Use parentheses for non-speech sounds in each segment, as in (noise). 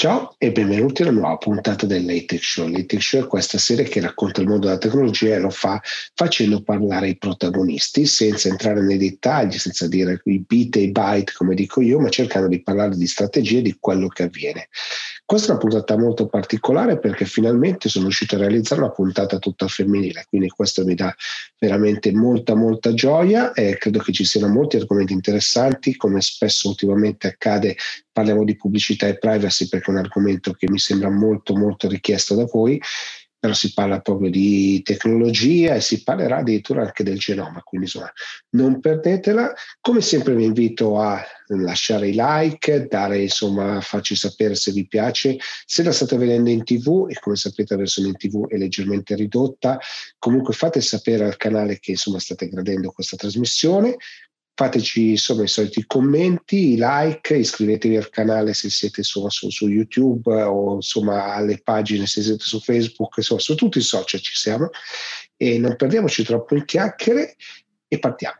Ciao e benvenuti alla nuova puntata del Latex Show. Latex Show è questa serie che racconta il mondo della tecnologia e lo fa facendo parlare i protagonisti senza entrare nei dettagli, senza dire i bit e i byte come dico io, ma cercando di parlare di strategie di quello che avviene. Questa è una puntata molto particolare perché finalmente sono riuscito a realizzare una puntata tutta femminile, quindi questo mi dà veramente molta molta gioia e credo che ci siano molti argomenti interessanti come spesso ultimamente accade parliamo di pubblicità e privacy perché è un argomento che mi sembra molto molto richiesto da voi, però si parla proprio di tecnologia e si parlerà addirittura anche del genoma, quindi insomma non perdetela. Come sempre vi invito a lasciare i like, dare insomma, farci sapere se vi piace, se la state vedendo in tv e come sapete la versione in tv è leggermente ridotta, comunque fate sapere al canale che insomma state gradendo questa trasmissione, fateci insomma i soliti commenti, i like, iscrivetevi al canale se siete insomma, su, su, YouTube o insomma alle pagine se siete su Facebook, insomma su tutti i social ci siamo e non perdiamoci troppo in chiacchiere e partiamo.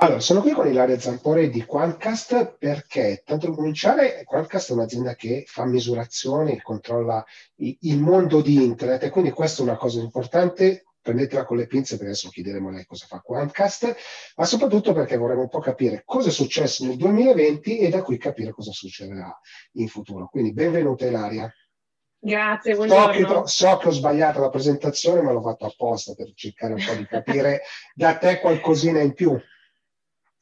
Allora, sono qui con Ilaria Zampore di Quantcast perché, tanto per cominciare, Quantcast è un'azienda che fa misurazioni, controlla il mondo di internet e quindi questa è una cosa importante. Prendetela con le pinze perché adesso chiederemo a lei cosa fa Quantcast, ma soprattutto perché vorremmo un po' capire cosa è successo nel 2020 e da qui capire cosa succederà in futuro. Quindi benvenuta Ilaria. Grazie, buongiorno. So che, so che ho sbagliato la presentazione, ma l'ho fatto apposta per cercare un po' di capire (laughs) da te qualcosina in più.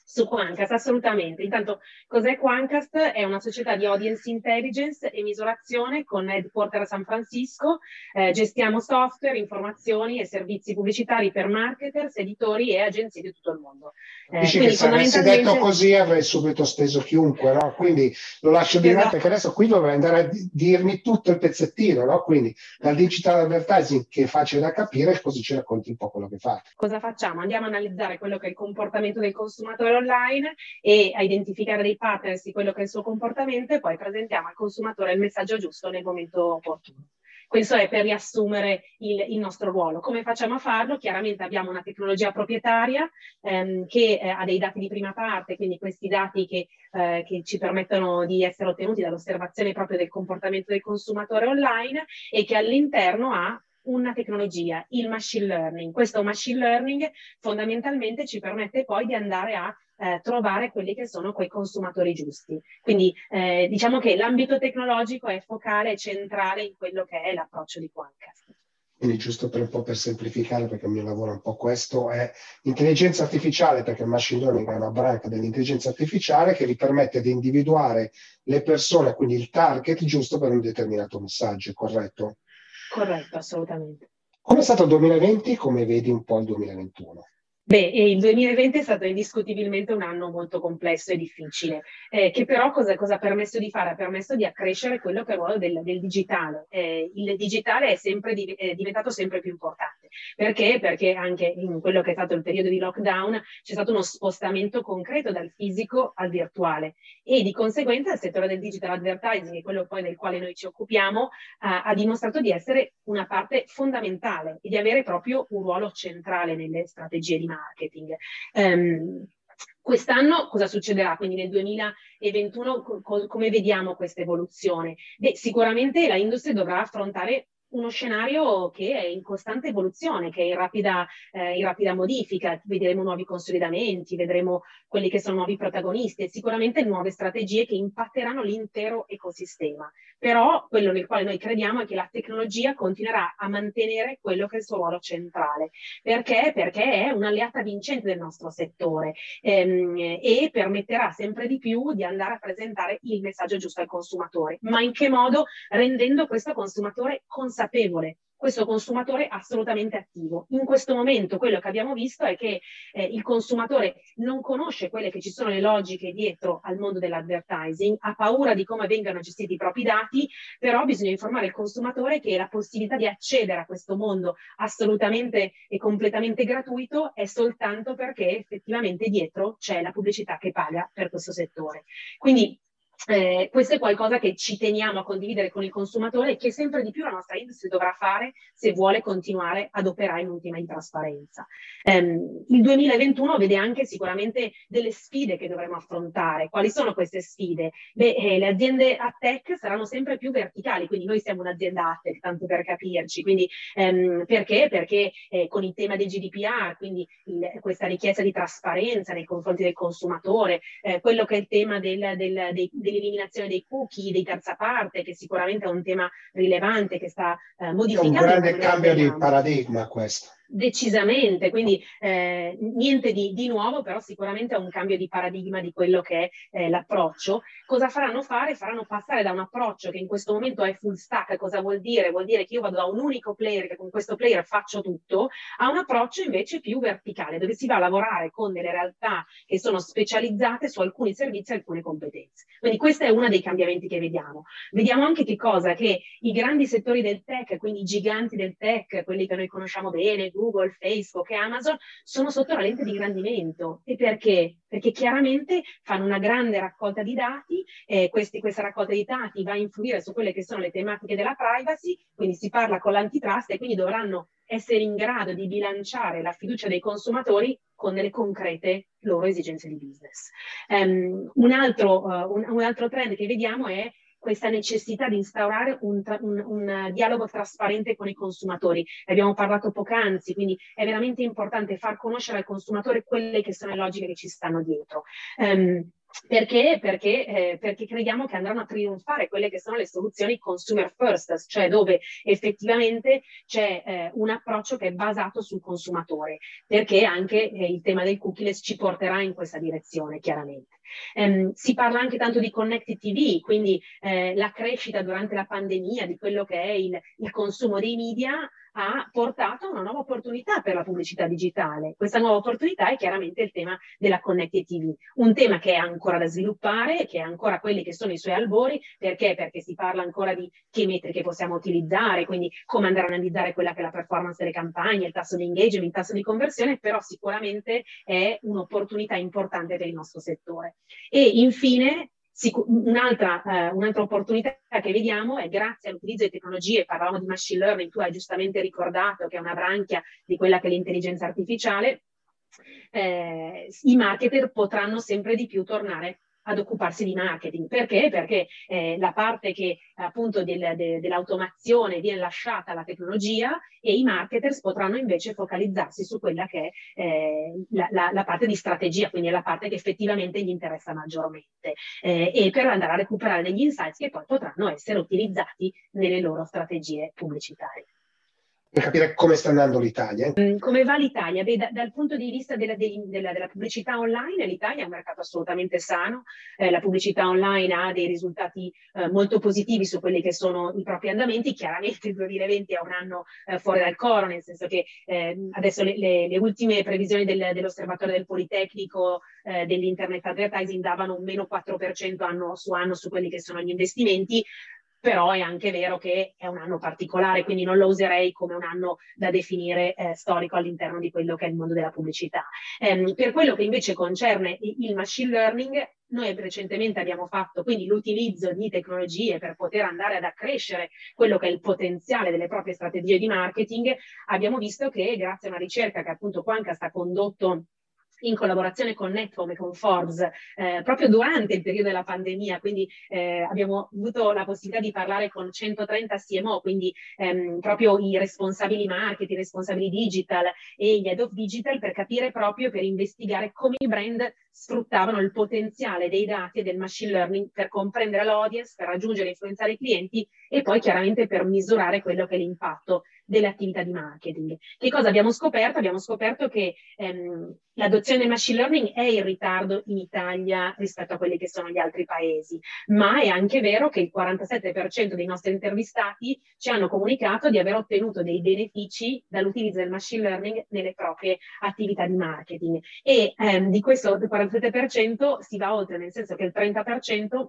Su Quancast, assolutamente. Intanto, cos'è Quancast? È una società di audience intelligence e misurazione con headquarter a San Francisco. Eh, gestiamo software, informazioni e servizi pubblicitari per marketers, editori e agenzie di tutto il mondo. Eh, Dici che se avessi detto così avrei subito steso chiunque, no? Quindi lo lascio dire esatto. perché adesso qui dovrei andare a dirmi tutto il pezzettino, no? Quindi dal digital advertising che è facile da capire, così ci racconti un po' quello che fate. Cosa facciamo? Andiamo a analizzare quello che è il comportamento del consumatore online e a identificare dei patterns di quello che è il suo comportamento e poi presentiamo al consumatore il messaggio giusto nel momento opportuno. Questo è per riassumere il, il, nostro ruolo. Come facciamo a farlo? Chiaramente abbiamo una tecnologia proprietaria ehm, che eh, ha dei dati di prima parte, quindi questi dati che, eh, che, ci permettono di essere ottenuti dall'osservazione proprio del comportamento del consumatore online e che all'interno ha una tecnologia, il machine learning. Questo machine learning fondamentalmente ci permette poi di andare a eh, trovare quelli che sono quei consumatori giusti. Quindi eh, diciamo che l'ambito tecnologico è focale e centrale in quello che è l'approccio di Quantcast. Quindi giusto per un po' per semplificare, perché il mio lavoro è un po' questo, è intelligenza artificiale, perché il machine learning è una branca dell'intelligenza artificiale che vi permette di individuare le persone, quindi il target giusto per un determinato messaggio, corretto? Corretto, assolutamente. Come è stato il 2020? Come vedi un po' il 2021? Beh, il 2020 è stato indiscutibilmente un anno molto complesso e difficile, eh, che però cosa, cosa, ha permesso di fare? Ha permesso di accrescere quello che è il ruolo del, del digitale. Eh, il digitale è, sempre, è diventato sempre più importante. Perché? Perché anche in quello che è stato il periodo di lockdown c'è stato uno spostamento concreto dal fisico al virtuale e di conseguenza il settore del digital advertising, quello poi del quale noi ci occupiamo, ha, ha dimostrato di essere una parte fondamentale e di avere proprio un ruolo centrale nelle strategie di marketing. Um, Quest'anno cosa succederà? Quindi nel 2021 co- come vediamo questa evoluzione? Beh, sicuramente la industria dovrà affrontare uno scenario che è in costante evoluzione, che è in rapida, eh, in rapida, modifica, vedremo nuovi consolidamenti, vedremo quelli che sono nuovi protagonisti e sicuramente nuove strategie che impatteranno l'intero ecosistema. Però quello nel quale noi crediamo è che la tecnologia continuerà a mantenere quello che è il suo ruolo centrale. Perché? Perché è un'alleata vincente del nostro settore ehm, e permetterà sempre di più di andare a presentare il messaggio giusto al consumatore. Ma in che modo? Rendendo questo consumatore consapevole consapevole, questo consumatore assolutamente attivo. In questo momento quello che abbiamo visto è che eh, il consumatore non conosce quelle che ci sono le logiche dietro al mondo dell'advertising, ha paura di come vengano gestiti i propri dati, però bisogna informare il consumatore che la possibilità di accedere a questo mondo assolutamente e completamente gratuito è soltanto perché effettivamente dietro c'è la pubblicità che paga per questo settore. Quindi eh, questo è qualcosa che ci teniamo a condividere con il consumatore e che sempre di più la nostra industria dovrà fare se vuole continuare ad operare in un tema di trasparenza. Um, il 2021 vede anche sicuramente delle sfide che dovremo affrontare. Quali sono queste sfide? Beh, eh, le aziende a tech saranno sempre più verticali, quindi noi siamo un'azienda a tech, tanto per capirci. Quindi um, perché? Perché eh, con il tema del GDPR, quindi il, questa richiesta di trasparenza nei confronti del consumatore, eh, quello che è il tema del, del, dei, dell'eliminazione dei cookie, dei terza parte, che sicuramente è un tema rilevante che sta eh, modificando. È un grande cambio di paradigma questo. Decisamente, quindi eh, niente di, di, nuovo, però sicuramente è un cambio di paradigma di quello che è eh, l'approccio. Cosa faranno fare? Faranno passare da un approccio che in questo momento è full stack, cosa vuol dire? Vuol dire che io vado da un unico player, che con questo player faccio tutto, a un approccio invece più verticale, dove si va a lavorare con delle realtà che sono specializzate su alcuni servizi e alcune competenze. Quindi questo è uno dei cambiamenti che vediamo. Vediamo anche che cosa? Che i grandi settori del tech, quindi i giganti del tech, quelli che noi conosciamo bene, Google, Facebook e Amazon sono sotto la lente di ingrandimento. E perché? Perché chiaramente fanno una grande raccolta di dati, e questi, questa raccolta di dati va a influire su quelle che sono le tematiche della privacy, quindi si parla con l'antitrust e quindi dovranno essere in grado di bilanciare la fiducia dei consumatori con delle concrete loro esigenze di business. Um, un, altro, uh, un, un altro trend che vediamo è questa necessità di instaurare un, un, un, dialogo trasparente con i consumatori. Ne abbiamo parlato poc'anzi, quindi è veramente importante far conoscere al consumatore quelle che sono le logiche che ci stanno dietro. Um, perché? Perché, eh, perché, crediamo che andranno a trionfare quelle che sono le soluzioni consumer first, cioè dove effettivamente c'è eh, un approccio che è basato sul consumatore, perché anche eh, il tema del cookieless ci porterà in questa direzione, chiaramente. Um, si parla anche tanto di connected TV, quindi eh, la crescita durante la pandemia di quello che è il, il consumo dei media ha portato a una nuova opportunità per la pubblicità digitale. Questa nuova opportunità è chiaramente il tema della connected TV, un tema che è ancora da sviluppare, che è ancora quelli che sono i suoi albori, perché? Perché si parla ancora di che metriche possiamo utilizzare, quindi come andare a analizzare quella che è la performance delle campagne, il tasso di engagement, il tasso di conversione, però sicuramente è un'opportunità importante per il nostro settore. E infine Un'altra, eh, un'altra, opportunità che vediamo è grazie all'utilizzo di tecnologie, parlavamo di machine learning, tu hai giustamente ricordato che è una branchia di quella che è l'intelligenza artificiale, eh, i marketer potranno sempre di più tornare ad occuparsi di marketing. Perché? Perché eh, la parte che appunto del, de, dell'automazione viene lasciata alla tecnologia e i marketers potranno invece focalizzarsi su quella che è eh, la, la, la, parte di strategia, quindi la parte che effettivamente gli interessa maggiormente eh, e per andare a recuperare degli insights che poi potranno essere utilizzati nelle loro strategie pubblicitarie per capire come sta andando l'Italia. Mm, come va l'Italia? Beh, da, dal punto di vista della, della, della, pubblicità online, l'Italia è un mercato assolutamente sano, eh, la pubblicità online ha dei risultati eh, molto positivi su quelli che sono i propri andamenti, chiaramente il 2020 è un anno eh, fuori dal coro, nel senso che ehm, adesso le, le, le, ultime previsioni del, dell'osservatorio del Politecnico eh, dell'Internet Advertising davano un meno 4% anno su anno su quelli che sono gli investimenti, però è anche vero che è un anno particolare, quindi non lo userei come un anno da definire eh, storico all'interno di quello che è il mondo della pubblicità. Eh, per quello che invece concerne il machine learning, noi recentemente abbiamo fatto quindi l'utilizzo di tecnologie per poter andare ad accrescere quello che è il potenziale delle proprie strategie di marketing. Abbiamo visto che grazie a una ricerca che appunto Quanca sta condotto in collaborazione con Netcom e con Forbes eh, proprio durante il periodo della pandemia, quindi eh, abbiamo avuto la possibilità di parlare con 130 CMO, quindi ehm, proprio i responsabili marketing, i responsabili digital e gli head of digital per capire proprio, per investigare come i brand sfruttavano il potenziale dei dati e del machine learning per comprendere l'audience, per raggiungere e influenzare i clienti e poi chiaramente per misurare quello che è l'impatto delle attività di marketing. Che cosa abbiamo scoperto? Abbiamo scoperto che ehm, l'adozione del machine learning è in ritardo in Italia rispetto a quelli che sono gli altri paesi, ma è anche vero che il 47% dei nostri intervistati ci hanno comunicato di aver ottenuto dei benefici dall'utilizzo del machine learning nelle proprie attività di marketing e ehm, di questo 47% si va oltre, nel senso che il 30%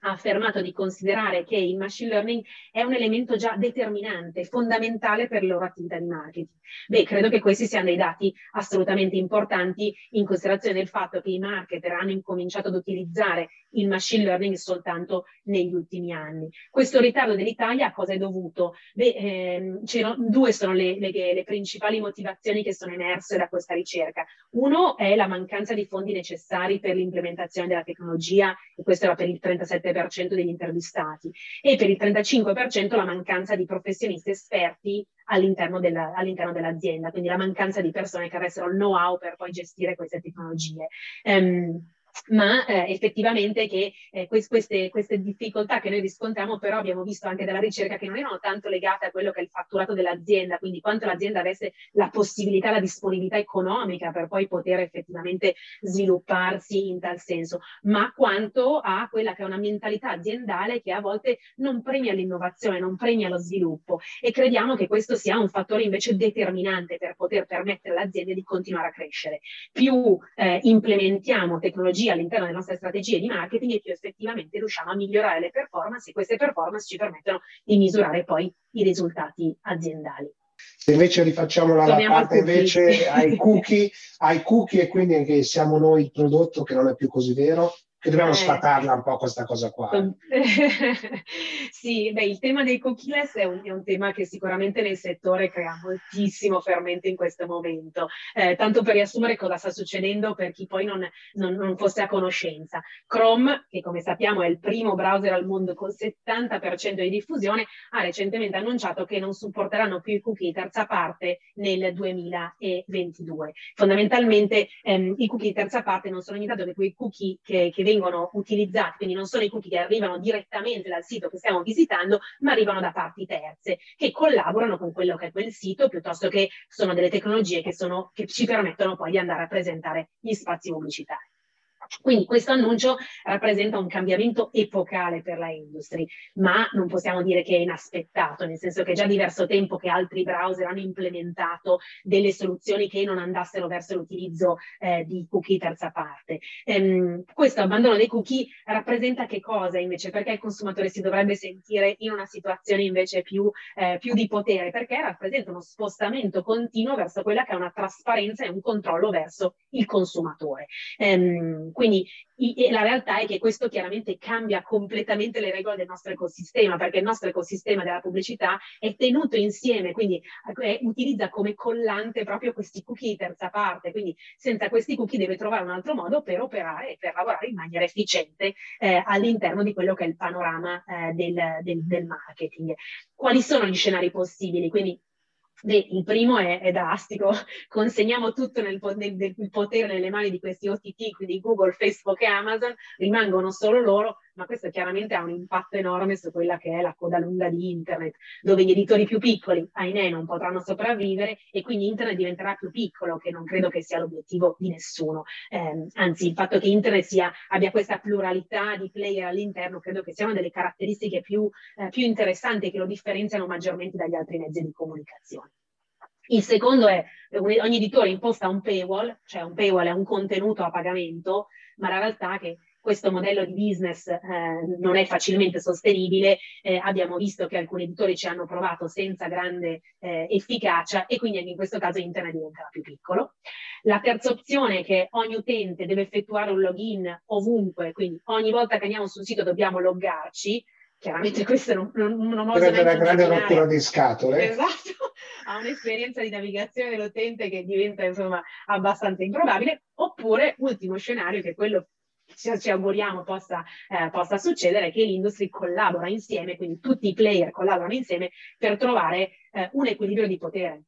ha affermato di considerare che il machine learning è un elemento già determinante, fondamentale per le loro attività di marketing. Beh, credo che questi siano dei dati assolutamente importanti in considerazione del fatto che i marketer hanno incominciato ad utilizzare il machine learning soltanto negli ultimi anni. Questo ritardo dell'Italia a cosa è dovuto? Beh, ehm, due sono le, le, le principali motivazioni che sono emerse da questa ricerca. Uno è la mancanza di fondi necessari per l'implementazione della tecnologia, e questo era per il 37% degli intervistati, e per il 35% la mancanza di professionisti esperti all'interno, della, all'interno, dell'azienda, quindi la mancanza di persone che avessero il know-how per poi gestire queste tecnologie. Um, ma eh, effettivamente che eh, queste, queste, difficoltà che noi riscontriamo però abbiamo visto anche dalla ricerca che non erano tanto legate a quello che è il fatturato dell'azienda, quindi quanto l'azienda avesse la possibilità, la disponibilità economica per poi poter effettivamente svilupparsi in tal senso, ma quanto a quella che è una mentalità aziendale che a volte non premia l'innovazione, non premia lo sviluppo e crediamo che questo sia un fattore invece determinante per poter permettere all'azienda di continuare a crescere. Più eh, implementiamo tecnologie tecnologia all'interno delle nostre strategie di marketing e più effettivamente riusciamo a migliorare le performance e queste performance ci permettono di misurare poi i risultati aziendali. Se invece rifacciamo la, parte invece ai cookie, ai cookie e quindi anche siamo noi il prodotto che non è più così vero, che dobbiamo eh. sfatarla un po' questa cosa qua. (laughs) sì, beh, il tema dei cookieless è un, è un, tema che sicuramente nel settore crea moltissimo fermento in questo momento. Eh, tanto per riassumere cosa sta succedendo per chi poi non, non, non, fosse a conoscenza. Chrome, che come sappiamo è il primo browser al mondo con 70% di diffusione, ha recentemente annunciato che non supporteranno più i cookie terza parte nel 2022. Fondamentalmente ehm, i cookie terza parte non sono niente altro che quei cookie che, che vengono utilizzati, quindi non sono i cookie che arrivano direttamente dal sito che stiamo visitando, ma arrivano da parti terze che collaborano con quello che è quel sito, piuttosto che sono delle tecnologie che, sono, che ci permettono poi di andare a presentare gli spazi pubblicitari. Quindi questo annuncio rappresenta un cambiamento epocale per la industry, ma non possiamo dire che è inaspettato, nel senso che è già diverso tempo che altri browser hanno implementato delle soluzioni che non andassero verso l'utilizzo eh, di cookie terza parte. Ehm, questo abbandono dei cookie rappresenta che cosa invece? Perché il consumatore si dovrebbe sentire in una situazione invece più, eh, più di potere? Perché rappresenta uno spostamento continuo verso quella che è una trasparenza e un controllo verso il consumatore. Ehm, quindi i, la realtà è che questo chiaramente cambia completamente le regole del nostro ecosistema, perché il nostro ecosistema della pubblicità è tenuto insieme, quindi eh, utilizza come collante proprio questi cookie di terza parte, quindi senza questi cookie deve trovare un altro modo per operare e per lavorare in maniera efficiente eh, all'interno di quello che è il panorama eh, del, del, del marketing. Quali sono gli scenari possibili? Quindi Beh, il primo è, è, drastico, (laughs) consegniamo tutto nel, nel, nel, potere nelle mani di questi OTT, quindi Google, Facebook e Amazon, rimangono solo loro, ma questo chiaramente ha un impatto enorme su quella che è la coda lunga di Internet, dove gli editori più piccoli, ahimè, non potranno sopravvivere e quindi Internet diventerà più piccolo, che non credo che sia l'obiettivo di nessuno. Eh, anzi, il fatto che Internet sia, abbia questa pluralità di player all'interno credo che sia una delle caratteristiche più, eh, più interessanti che lo differenziano maggiormente dagli altri mezzi di comunicazione. Il secondo è ogni editore imposta un paywall, cioè un paywall è un contenuto a pagamento, ma la realtà è che questo modello di business eh, non è facilmente sostenibile, eh, abbiamo visto che alcuni editori ci hanno provato senza grande eh, efficacia e quindi anche in questo caso internet diventerà più piccolo. La terza opzione è che ogni utente deve effettuare un login ovunque, quindi ogni volta che andiamo sul sito dobbiamo loggarci, chiaramente questo non, non, non oso Diventa una grande rottura di scatole. Esatto, ha un'esperienza di navigazione dell'utente che diventa insomma abbastanza improbabile, oppure ultimo scenario che è quello ci, ci auguriamo possa, eh, possa succedere che l'industria collabora insieme, quindi tutti i player collaborano insieme per trovare eh, un equilibrio di potere.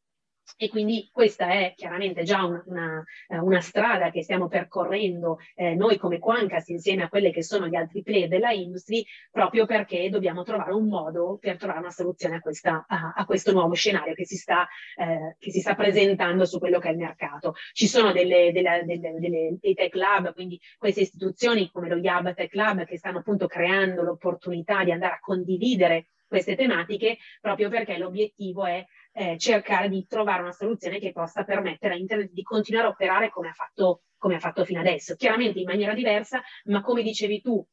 E quindi questa è chiaramente già una, una, eh, una strada che stiamo percorrendo eh, noi come Quancast insieme a quelle che sono gli altri player della industria, proprio perché dobbiamo trovare un modo per trovare una soluzione a, questa, a, a questo nuovo scenario che si, sta, eh, che si, sta, presentando su quello che è il mercato. Ci sono delle, delle, delle, delle, dei tech lab, quindi queste istituzioni come lo YAB Tech Lab che stanno appunto creando l'opportunità di andare a condividere queste tematiche proprio perché l'obiettivo è eh, cercare di trovare una soluzione che possa permettere a Internet di continuare a operare come ha fatto, come ha fatto fino adesso. Chiaramente in maniera diversa, ma come dicevi tu,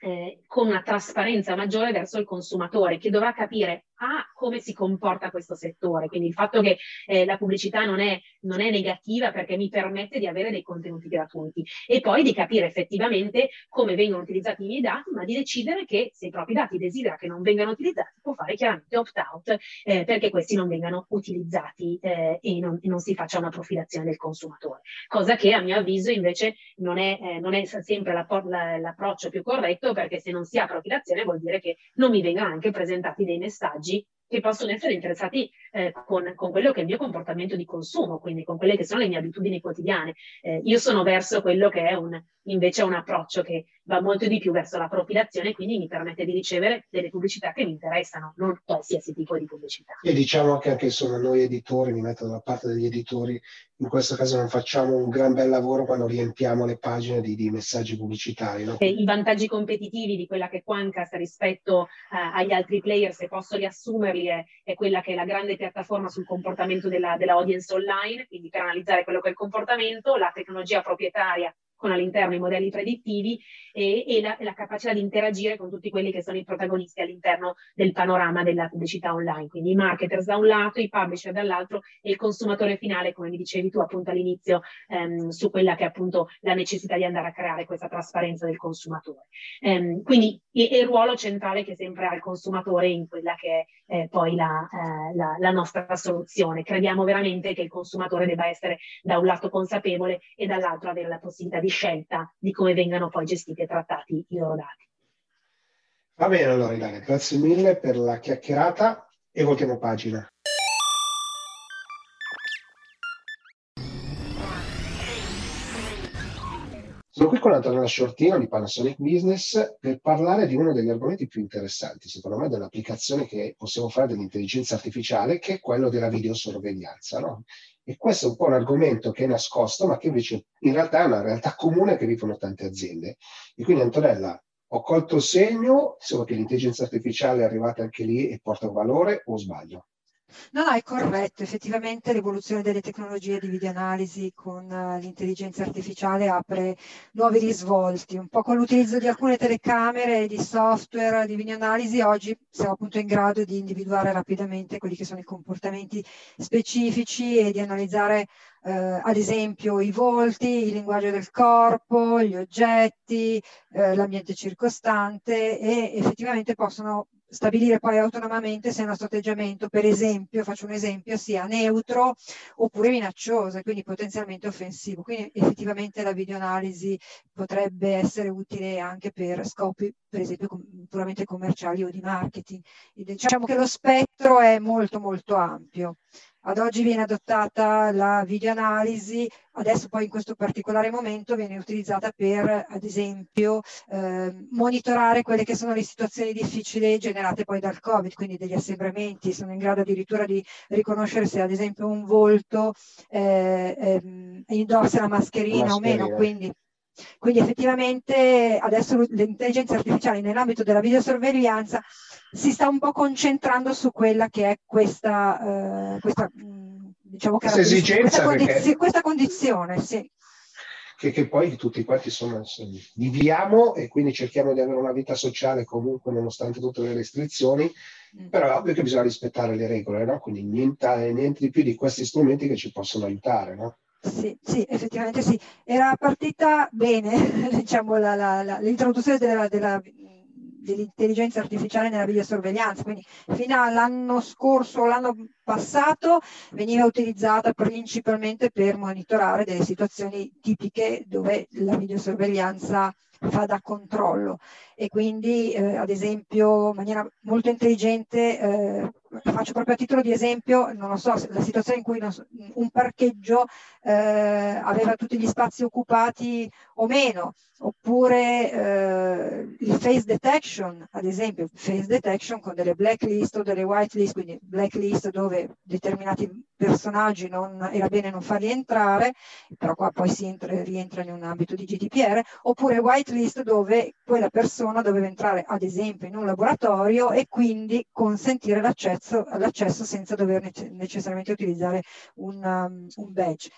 eh, con una trasparenza maggiore verso il consumatore che dovrà capire A come si comporta questo settore, quindi il fatto che eh, la pubblicità non è, non è, negativa perché mi permette di avere dei contenuti gratuiti e poi di capire effettivamente come vengono utilizzati i miei dati, ma di decidere che se i propri dati desidera che non vengano utilizzati può fare chiaramente opt-out eh, perché questi non vengano utilizzati eh, e non, e, non, si faccia una profilazione del consumatore, cosa che a mio avviso invece non è, eh, non è sempre l'approccio più corretto perché se non si ha profilazione vuol dire che non mi vengano anche presentati dei messaggi che possono essere interessati eh, con, con, quello che è il mio comportamento di consumo, quindi con quelle che sono le mie abitudini quotidiane. Eh, io sono verso quello che è un, invece un approccio che va molto di più verso la profilazione, quindi mi permette di ricevere delle pubblicità che mi interessano, non qualsiasi tipo di pubblicità. E diciamo anche che insomma noi editori, mi metto dalla parte degli editori, in questo caso non facciamo un gran bel lavoro quando riempiamo le pagine di, di messaggi pubblicitari. No? I vantaggi competitivi di quella che è Quancast rispetto eh, agli altri player, se posso riassumerli, è, è, quella che è la grande piattaforma sul comportamento della, della audience online, quindi per analizzare quello che è il comportamento, la tecnologia proprietaria con all'interno i modelli predittivi e, e, la, la, capacità di interagire con tutti quelli che sono i protagonisti all'interno del panorama della pubblicità online, quindi i marketers da un lato, i publisher dall'altro e il consumatore finale, come mi dicevi tu appunto all'inizio, ehm, su quella che è appunto la necessità di andare a creare questa trasparenza del consumatore. Ehm, quindi il ruolo centrale che sempre ha il consumatore in quella che è eh, poi la, eh, la, la nostra soluzione. Crediamo veramente che il consumatore debba essere da un lato consapevole e dall'altro avere la possibilità di di scelta di come vengano poi gestiti e trattati i loro dati. Va bene allora Ilaria, grazie mille per la chiacchierata e voltiamo pagina. Antonella Shortino di Panasonic Business per parlare di uno degli argomenti più interessanti, secondo me, dell'applicazione che possiamo fare dell'intelligenza artificiale, che è quello della videosorveglianza. No? E questo è un po' un argomento che è nascosto, ma che invece in realtà è una realtà comune che vivono tante aziende. E quindi Antonella, ho colto il segno, insomma che l'intelligenza artificiale è arrivata anche lì e porta un valore o sbaglio? No, no, è corretto. Effettivamente l'evoluzione delle tecnologie di videoanalisi con uh, l'intelligenza artificiale apre nuovi risvolti. Un po' con l'utilizzo di alcune telecamere e di software di videoanalisi, oggi siamo appunto in grado di individuare rapidamente quelli che sono i comportamenti specifici e di analizzare eh, ad esempio i volti, il linguaggio del corpo, gli oggetti, eh, l'ambiente circostante e effettivamente possono stabilire poi autonomamente se il nostro atteggiamento, per esempio, faccio un esempio, sia neutro oppure minaccioso quindi potenzialmente offensivo. Quindi effettivamente la videoanalisi potrebbe essere utile anche per scopi, per esempio, puramente commerciali o di marketing. E diciamo che lo spettro è molto molto ampio. Ad oggi viene adottata la videoanalisi, adesso poi in questo particolare momento viene utilizzata per, ad esempio, eh, monitorare quelle che sono le situazioni difficili generate poi dal Covid, quindi degli assembramenti, sono in grado addirittura di riconoscere se ad esempio un volto eh, eh, indossa la mascherina, mascherina o meno, quindi quindi effettivamente adesso l'intelligenza artificiale nell'ambito della videosorveglianza si sta un po' concentrando su quella che è questa, eh, questa diciamo questa esigenza, questa, condiz- questa condizione, sì. Che, che, poi tutti quanti insomma, viviamo e quindi cerchiamo di avere una vita sociale comunque nonostante tutte le restrizioni, mm. però è ovvio che bisogna rispettare le regole, no? quindi niente, niente, di più di questi strumenti che ci possono aiutare. No? Sì, sì, effettivamente sì. Era partita bene (laughs) diciamo, l'introduzione della, della dell'intelligenza artificiale nella videosorveglianza, quindi fino all'anno scorso l'anno passato veniva utilizzata principalmente per monitorare delle situazioni tipiche dove la videosorveglianza fa da controllo. E quindi eh, ad esempio in maniera molto intelligente eh, faccio proprio a titolo di esempio, non lo so, la situazione in cui so, un parcheggio eh, aveva tutti gli spazi occupati o meno, oppure eh, il face detection, ad esempio, face detection con delle blacklist o delle whitelist, quindi blacklist dove determinati personaggi non, era bene non farli entrare, però qua poi si entra, rientra in un ambito di GDPR, oppure whitelist dove quella persona doveva entrare ad esempio in un laboratorio e quindi consentire l'accesso, l'accesso senza dover necessariamente utilizzare un, um, un badge.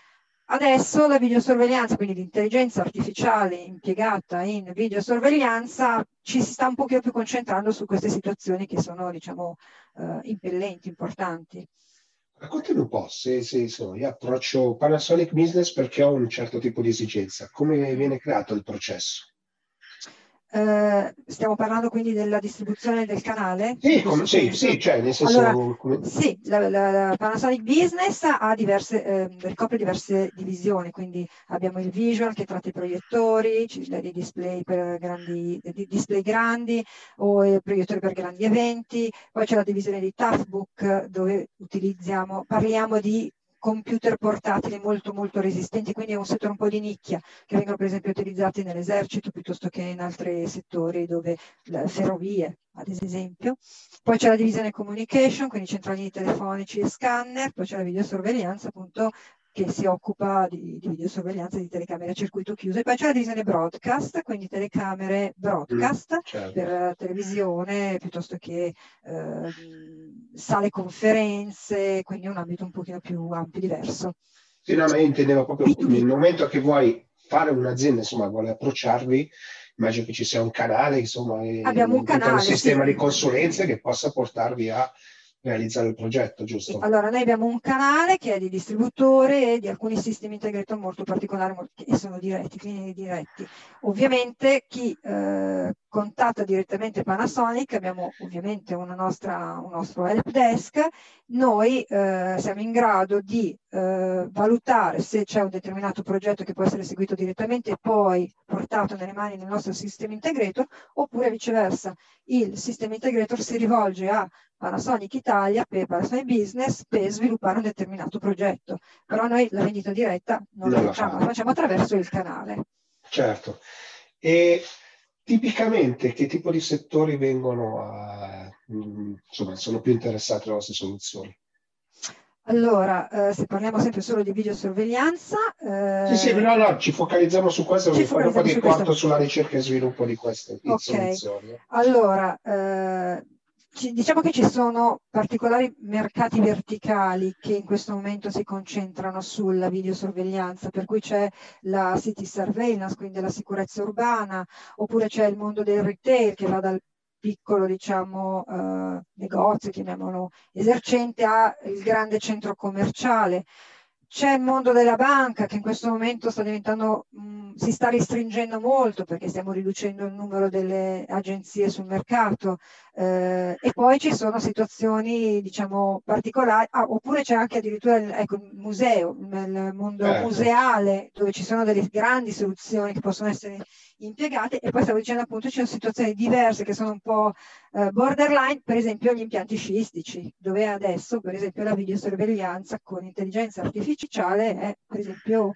Adesso la videosorveglianza, quindi l'intelligenza artificiale impiegata in videosorveglianza, ci si sta un pochino più concentrando su queste situazioni che sono, diciamo, uh, impellenti, importanti. Raccontami un po', se, se insomma, io approccio Panasonic Business perché ho un certo tipo di esigenza, come viene creato il processo? Eh, stiamo parlando quindi della distribuzione del canale? Sì, come, sì, sì, cioè nel senso... Allora, come... Sì, la, la, Panasonic Business ha diverse, eh, ricopre diverse divisioni, quindi abbiamo il visual che tratta i proiettori, i display per grandi, display grandi o i proiettori per grandi eventi, poi c'è la divisione di Toughbook dove utilizziamo, parliamo di computer portatili molto molto resistenti, quindi è un settore un po' di nicchia che vengono per esempio utilizzati nell'esercito piuttosto che in altri settori dove le ferrovie ad esempio. Poi c'è la divisione communication, quindi centralini telefonici e scanner, poi c'è la videosorveglianza appunto che si occupa di, di videosorveglianza di telecamere a circuito chiuso e poi c'è la divisione broadcast, quindi telecamere broadcast mm, certo. per televisione piuttosto che eh, sale conferenze, quindi un ambito un pochino più ampio, diverso. Sì, no, ma io intendevo proprio nel momento che vuoi fare un'azienda, insomma, vuole approcciarvi, immagino che ci sia un canale, insomma, abbiamo un, canale, un sistema sì. di consulenze che possa portarvi a realizzare il progetto, giusto? Allora, noi abbiamo un canale che è di distributore e di alcuni sistemi integrator molto particolari e sono diretti, clienti diretti. Ovviamente chi eh, contatta direttamente Panasonic, abbiamo ovviamente nostra, un nostro help desk, noi eh, siamo in grado di eh, valutare se c'è un determinato progetto che può essere seguito direttamente e poi portato nelle mani del nostro sistema integrator, oppure viceversa, il sistema integrator si rivolge a Panasonic Italia per Panasonic Business per sviluppare un determinato progetto. Però noi la vendita diretta non, la facciamo, la facciamo attraverso il canale. Certo. E tipicamente che tipo di settori vengono a, mm, insomma, sono più interessati alle vostre soluzioni? Allora, eh, se parliamo sempre solo di videosorveglianza... Eh... Sì, sì, no, no, ci focalizziamo su questo, perché poi dopo ti porto sulla ricerca e sviluppo di queste okay. soluzioni. Allora, eh, diciamo che ci sono particolari mercati verticali che in questo momento si concentrano sulla videosorveglianza, per cui c'è la city surveillance, quindi la sicurezza urbana, oppure c'è il mondo del retail che va dal piccolo diciamo, eh, negozio, chiamiamolo esercente, al grande centro commerciale. C'è il mondo della banca che in questo momento sta mh, mm, si sta restringendo molto perché stiamo riducendo il numero delle agenzie sul mercato eh, e poi ci sono situazioni diciamo particolari, ah, oppure c'è anche addirittura il, ecco, il museo, il mondo eh. museale dove ci sono delle grandi soluzioni che possono essere impiegate e poi stavo dicendo appunto ci sono situazioni diverse che sono un po' eh, borderline, per esempio gli impianti sciistici, dove adesso per esempio la videosorveglianza con intelligenza artificiale è per esempio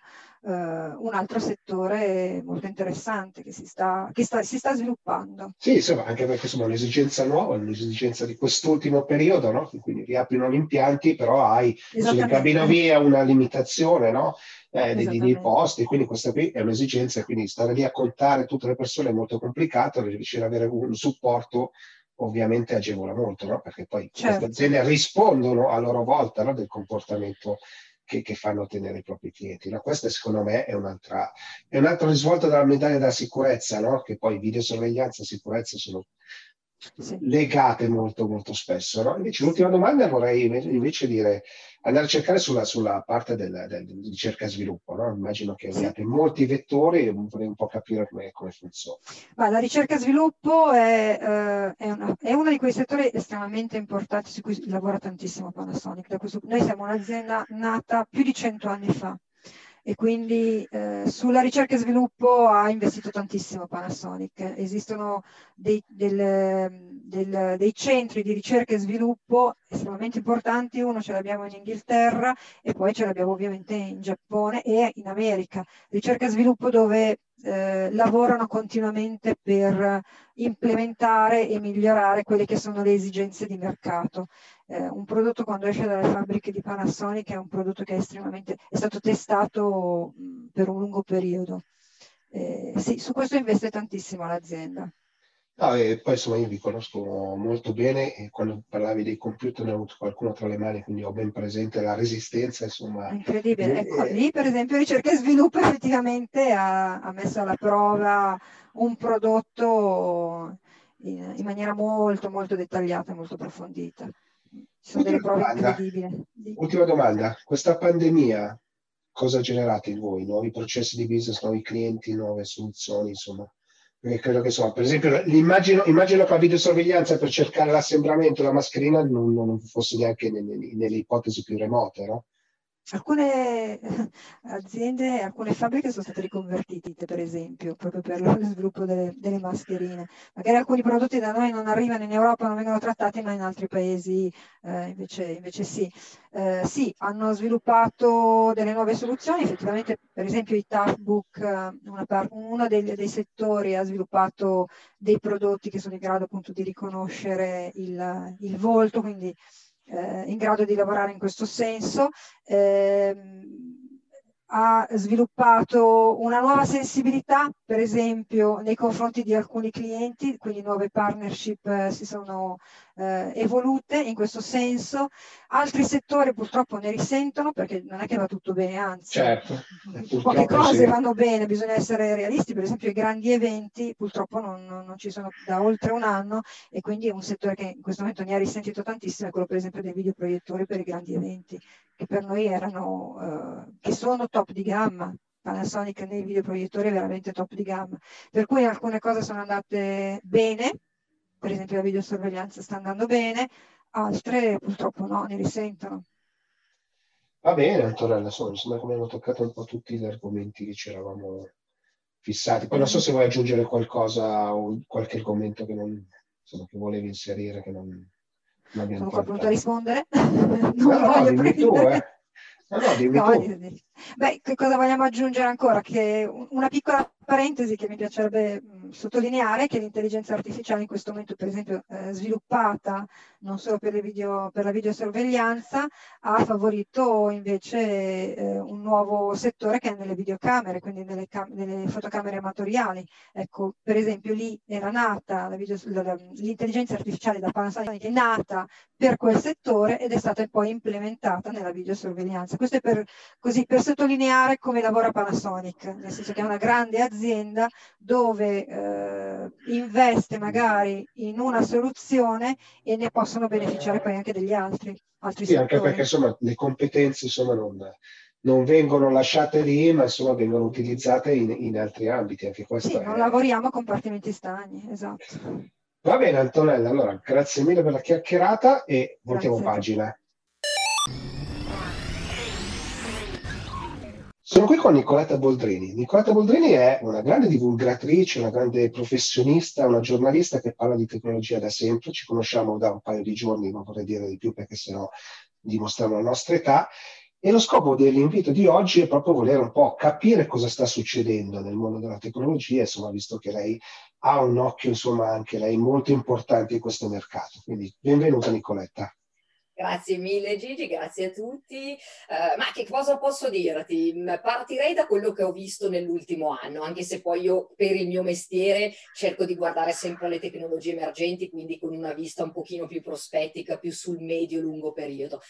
un altro settore molto interessante che, si sta, che sta, si sta sviluppando. Sì, insomma, anche perché insomma, un'esigenza nuova, un'esigenza di quest'ultimo periodo, no? quindi riaprono gli impianti, però hai sulle cabinovie una limitazione, no? eh, dei, dei, posti, quindi questa qui è un'esigenza, quindi stare lì a contare tutte le persone è molto complicato, riuscire ad avere un supporto ovviamente agevola molto, no? perché poi certo. queste aziende rispondono a loro volta no? del comportamento che, che, fanno tenere i propri clienti. No? Questa secondo me è, un'altra, è un altro risvolto della medaglia della sicurezza, no? che poi videosorveglianza e sicurezza sono sì. legate molto molto spesso. No? Invece l'ultima domanda vorrei invece dire andare a cercare sulla, sulla parte del, del, ricerca e sviluppo. No? Immagino che abbiate sì. molti vettori e vorrei un po' capire come, come funziona. Ma la ricerca e sviluppo è, uh, è, una, è, uno di quei settori estremamente importanti su cui lavora tantissimo Panasonic. Questo, noi siamo un'azienda nata più di cento anni fa e quindi eh, sulla ricerca e sviluppo ha investito tantissimo Panasonic. Esistono dei, del, del, dei, centri di ricerca e sviluppo estremamente importanti, uno ce l'abbiamo in Inghilterra e poi ce l'abbiamo ovviamente in Giappone e in America. Ricerca e sviluppo dove eh, lavorano continuamente per implementare e migliorare quelle che sono le esigenze di mercato. Eh, un prodotto quando esce dalle fabbriche di Panasonic è un prodotto che è è stato testato per un lungo periodo. Eh, sì, su questo investe tantissimo l'azienda. No, e poi insomma io vi conosco molto bene e quando parlavi dei computer ne ho avuto qualcuno tra le mani, quindi ho ben presente la resistenza, insomma. Incredibile, ecco, lì per esempio ricerca e sviluppo effettivamente ha, ha messo alla prova un prodotto in, in, maniera molto molto dettagliata e molto approfondita. Ci sono delle prove domanda. incredibili. Ultima domanda, questa pandemia cosa ha generato in voi? Nuovi processi di business, nuovi clienti, nuove soluzioni, insomma? Perché credo che insomma, per esempio, immagino che la videosorveglianza per cercare l'assembramento della mascherina non, non fosse neanche nelle, nelle ipotesi più remote, no? Alcune aziende, alcune fabbriche sono state riconvertite, per esempio, proprio per lo sviluppo delle, delle, mascherine. Magari alcuni prodotti da noi non arrivano in Europa, non vengono trattati, ma in altri paesi eh, invece, invece, sì. Eh, sì, hanno sviluppato delle nuove soluzioni, effettivamente, per esempio i Toughbook, par- uno dei, dei, settori ha sviluppato dei prodotti che sono in grado appunto di riconoscere il, il volto, quindi eh, in grado di lavorare in questo senso. Eh, ha sviluppato una nuova sensibilità, per esempio, nei confronti di alcuni clienti, quindi nuove partnership eh, si sono eh, evolute in questo senso. Altri settori purtroppo ne risentono perché non è che va tutto bene, anzi, certo. poche cose sì. vanno bene, bisogna essere realisti, per esempio i grandi eventi purtroppo non, non, ci sono da oltre un anno e quindi è un settore che in questo momento ne ha risentito tantissimo, è quello per esempio dei videoproiettori per i grandi eventi, che per noi erano, eh, che sono top di gamma, Panasonic nei videoproiettori è veramente top di gamma. Per cui alcune cose sono andate bene, per esempio la videosorveglianza sta andando bene, altre purtroppo no, ne risentono. Va bene, Antonella, insomma, mi sembra che abbiamo toccato un po' tutti gli argomenti che ci eravamo fissati. Poi non so se vuoi aggiungere qualcosa o qualche argomento che, non, insomma, che volevi inserire, che non, non abbiamo Sono qua pronta a rispondere? (laughs) non no, no, voglio dimmi tu, eh. No, no, dimmi no, tu. Beh, che cosa vogliamo aggiungere ancora? Che una piccola parentesi che mi piacerebbe mh, sottolineare che l'intelligenza artificiale in questo momento, per esempio, eh, sviluppata non solo per, video, per, la videosorveglianza, ha favorito invece eh, un nuovo settore che è nelle videocamere, quindi nelle, nelle fotocamere amatoriali. Ecco, per esempio lì era nata l'intelligenza artificiale da Panasonic, è nata per quel settore ed è stata poi implementata nella videosorveglianza. Questo è per, così, per sottolineare come lavora Panasonic, nel senso che è una grande azienda dove eh, investe magari in una soluzione e ne possono beneficiare poi anche degli altri. altri sì, anche perché insomma le competenze insomma, non, non, vengono lasciate lì, ma insomma vengono utilizzate in, in altri ambiti. Anche questo sì, è... non lavoriamo a compartimenti stagni, esatto. Va bene Antonella, allora grazie mille per la chiacchierata e voltiamo pagina. Sono qui con Nicoletta Boldrini. Nicoletta Boldrini è una grande divulgatrice, una grande professionista, una giornalista che parla di tecnologia da sempre. Ci conosciamo da un paio di giorni, non vorrei dire di più perché sennò dimostriamo la nostra età. E lo scopo dell'invito di oggi è proprio volere un po' capire cosa sta succedendo nel mondo della tecnologia, insomma, visto che lei ha un occhio, insomma, anche lei molto importante in questo mercato. Quindi benvenuta Nicoletta. Grazie mille Gigi, grazie a tutti. Uh, ma che cosa posso dirti? Mm, partirei da quello che ho visto nell'ultimo anno, anche se poi io per il mio mestiere cerco di guardare sempre alle tecnologie emergenti, quindi con una vista un pochino più prospettica, più sul medio-lungo periodo.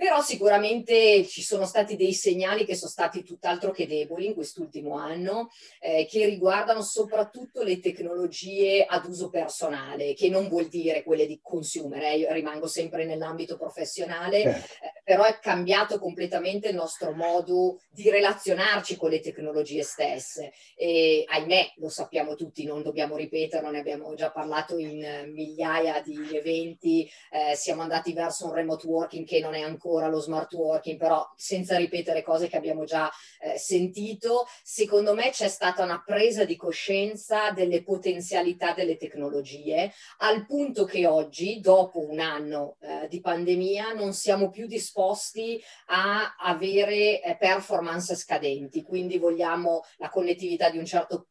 Però sicuramente ci sono stati dei segnali che sono stati tutt'altro che deboli in quest'ultimo anno, eh, che riguardano soprattutto le tecnologie ad uso personale, che non vuol dire quelle di consumer, eh, io rimango sempre nell'ambito professionale, certo. eh, però è cambiato completamente il nostro modo di relazionarci con le tecnologie stesse. E ahimè, lo sappiamo tutti, non dobbiamo ripeterlo, ne abbiamo già parlato in migliaia di eventi, eh, siamo andati verso un remote working che non è ancora ancora lo smart working, però senza ripetere cose che abbiamo già eh, sentito, secondo me c'è stata una presa di coscienza delle potenzialità delle tecnologie, al punto che oggi, dopo un anno eh, di pandemia, non siamo più disposti a avere eh, performance scadenti, quindi vogliamo la connettività di un certo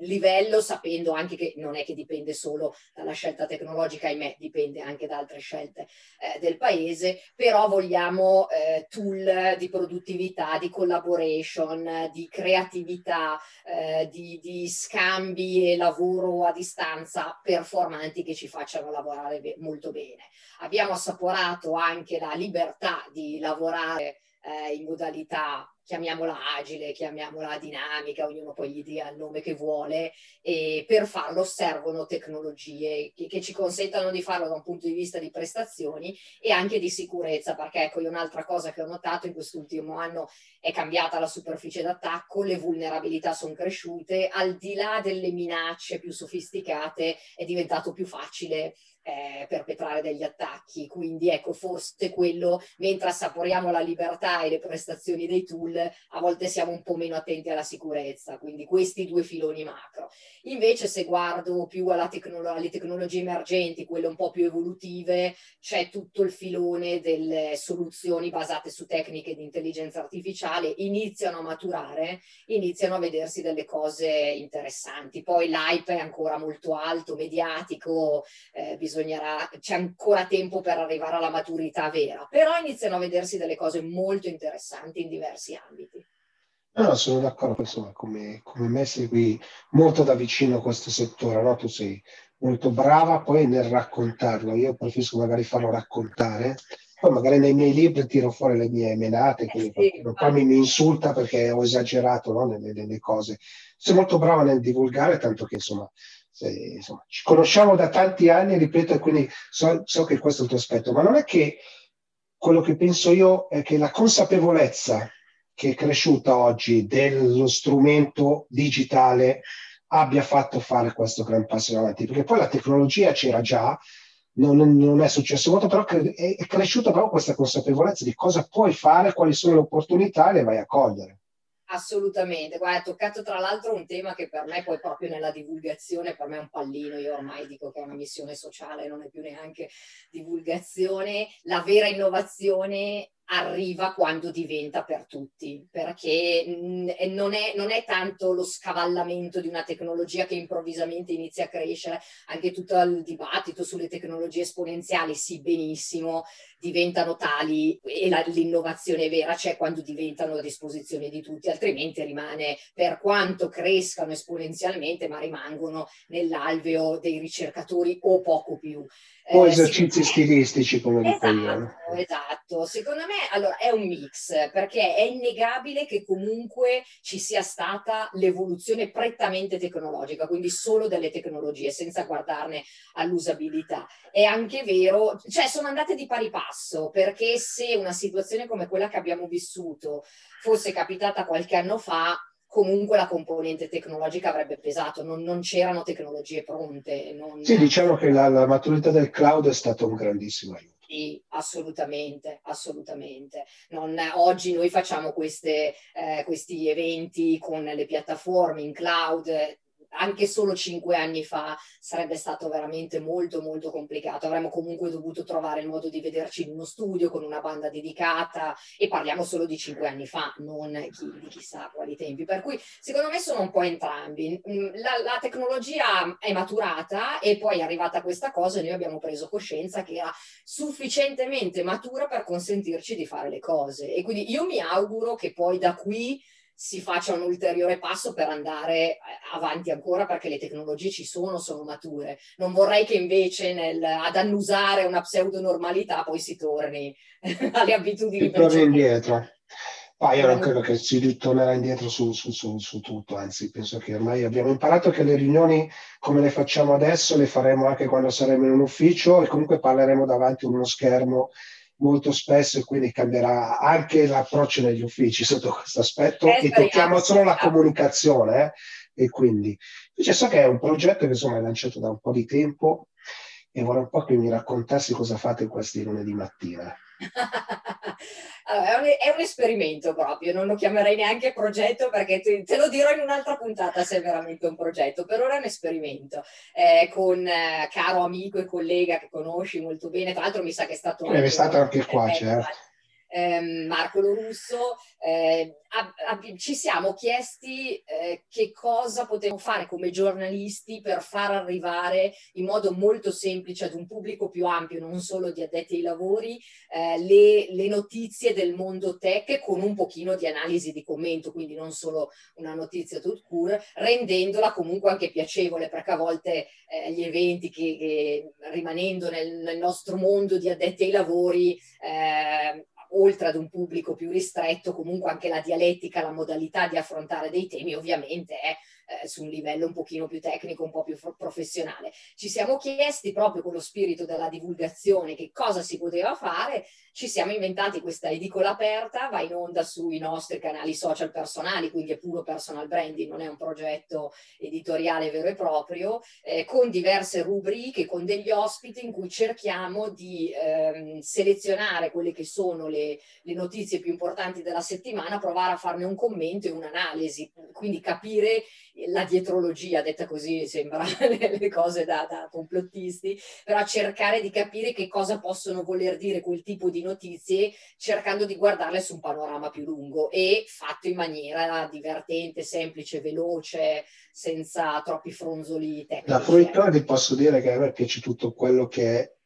livello, sapendo anche che non è che dipende solo dalla scelta tecnologica, ahimè, dipende anche da altre scelte eh, del paese, però vogliamo eh, tool di produttività, di collaboration, di creatività, eh, di, di, scambi e lavoro a distanza performanti che ci facciano lavorare be- molto bene. Abbiamo assaporato anche la libertà di lavorare eh, in modalità chiamiamola agile, chiamiamola dinamica, ognuno poi gli dia il nome che vuole, e per farlo servono tecnologie che, che, ci consentano di farlo da un punto di vista di prestazioni e anche di sicurezza, perché ecco, io un'altra cosa che ho notato in quest'ultimo anno è cambiata la superficie d'attacco, le vulnerabilità sono cresciute, al di là delle minacce più sofisticate è diventato più facile eh, perpetrare degli attacchi. Quindi ecco, forse quello, mentre assaporiamo la libertà e le prestazioni dei tool, a volte siamo un po' meno attenti alla sicurezza. Quindi questi due filoni macro. Invece se guardo più tecnolo- alle tecnologie emergenti, quelle un po' più evolutive, c'è tutto il filone delle soluzioni basate su tecniche di intelligenza artificiale, iniziano a maturare, iniziano a vedersi delle cose interessanti. Poi l'hype è ancora molto alto, mediatico, eh, bisognerà, c'è ancora tempo per arrivare alla maturità vera, però iniziano a vedersi delle cose molto interessanti in diversi ambiti. No, sono d'accordo, insomma, come, come me segui molto da vicino questo settore, no? Tu sei molto brava poi nel raccontarlo, io preferisco magari farlo raccontare, poi magari nei miei libri tiro fuori le mie menate, quindi eh sì, poi mi, mi, insulta perché ho esagerato no? nelle, nelle, cose. Sei molto brava nel divulgare, tanto che insomma se, insomma, ci conosciamo da tanti anni, ripeto, e quindi so, so che questo è il tuo aspetto, ma non è che quello che penso io è che la consapevolezza che è cresciuta oggi dello strumento digitale abbia fatto fare questo gran passo in avanti, perché poi la tecnologia c'era già, non, non è successo molto, però è cresciuta proprio questa consapevolezza di cosa puoi fare, quali sono le opportunità e le vai a cogliere. Assolutamente, guarda, hai toccato tra l'altro un tema che per me poi proprio nella divulgazione, per me è un pallino, io ormai dico che è una missione sociale, non è più neanche divulgazione, la vera innovazione arriva quando diventa per tutti, perché mm, non è, non è, tanto lo scavallamento di una tecnologia che improvvisamente inizia a crescere, anche tutto il dibattito sulle tecnologie esponenziali, sì benissimo, diventano tali e la, l'innovazione vera c'è quando diventano a disposizione di tutti, altrimenti rimane, per quanto crescano esponenzialmente, ma rimangono nell'alveo dei ricercatori o poco più. O eh, esercizi stilistici, come esatto, dico io. Esatto, secondo me allora, è un mix, perché è innegabile che comunque ci sia stata l'evoluzione prettamente tecnologica, quindi solo delle tecnologie, senza guardarne all'usabilità. È anche vero, cioè sono andate di pari passo, perché se una situazione come quella che abbiamo vissuto fosse capitata qualche anno fa, comunque la componente tecnologica avrebbe pesato, non, non c'erano tecnologie pronte. Non... Sì, diciamo che la, la, maturità del cloud è stato un grandissimo aiuto. Sì, assolutamente, assolutamente. Non, oggi noi facciamo queste, eh, questi eventi con le piattaforme in cloud, anche solo cinque anni fa sarebbe stato veramente molto molto complicato. Avremmo comunque dovuto trovare il modo di vederci in uno studio con una banda dedicata e parliamo solo di cinque anni fa, non di chissà quali tempi. Per cui secondo me sono un po' entrambi. Mm, la, la tecnologia è maturata e poi è arrivata questa cosa e noi abbiamo preso coscienza che era sufficientemente matura per consentirci di fare le cose. E quindi io mi auguro che poi da qui si faccia un ulteriore passo per andare eh, avanti ancora perché le tecnologie ci sono, sono mature. Non vorrei che invece nel, ad annusare una pseudo-normalità poi si torni (laughs) alle abitudini. Si torni indietro. Ma io non credo che si ritornerà indietro su, su, su, su, tutto, anzi penso che ormai abbiamo imparato che le riunioni come le facciamo adesso le faremo anche quando saremo in un ufficio e comunque parleremo davanti a uno schermo molto spesso e quindi cambierà anche l'approccio negli uffici sotto questo aspetto eh, e tocchiamo solo la comunicazione eh? e quindi invece so che è un progetto che insomma è lanciato da un po' di tempo e vorrei un po' che mi raccontassi cosa fate questi lunedì mattina. (laughs) è, un, è, un, esperimento proprio, non lo chiamerei neanche progetto perché te, te, lo dirò in un'altra puntata se è veramente un progetto. Per ora è un esperimento eh, con eh, caro amico e collega che conosci molto bene, tra l'altro mi sa che è stato... È stato anche qua, certo ehm, Marco Lorusso, eh, ci siamo chiesti eh, che cosa potremmo fare come giornalisti per far arrivare in modo molto semplice ad un pubblico più ampio, non solo di addetti ai lavori, eh, le, le, notizie del mondo tech con un pochino di analisi di commento, quindi non solo una notizia tout court, rendendola comunque anche piacevole, perché a volte eh, gli eventi che, che rimanendo nel, nel, nostro mondo di addetti ai lavori eh, oltre ad un pubblico più ristretto, comunque anche la dialettica, la modalità di affrontare dei temi ovviamente è eh, su un livello un pochino più tecnico, un po' più professionale. Ci siamo chiesti proprio con lo spirito della divulgazione che cosa si poteva fare, ci siamo inventati questa edicola aperta, va in onda sui nostri canali social personali, quindi è puro personal branding, non è un progetto editoriale vero e proprio, eh, con diverse rubriche, con degli ospiti in cui cerchiamo di ehm, selezionare quelle che sono le, le notizie più importanti della settimana, provare a farne un commento e un'analisi, quindi capire la dietrologia, detta così sembra (laughs) le cose da, da, complottisti, però cercare di capire che cosa possono voler dire quel tipo di notizie cercando di guardarle su un panorama più lungo e fatto in maniera divertente, semplice, veloce, senza troppi fronzoli tecnici. Da fruitore ti posso dire che a me piace tutto quello che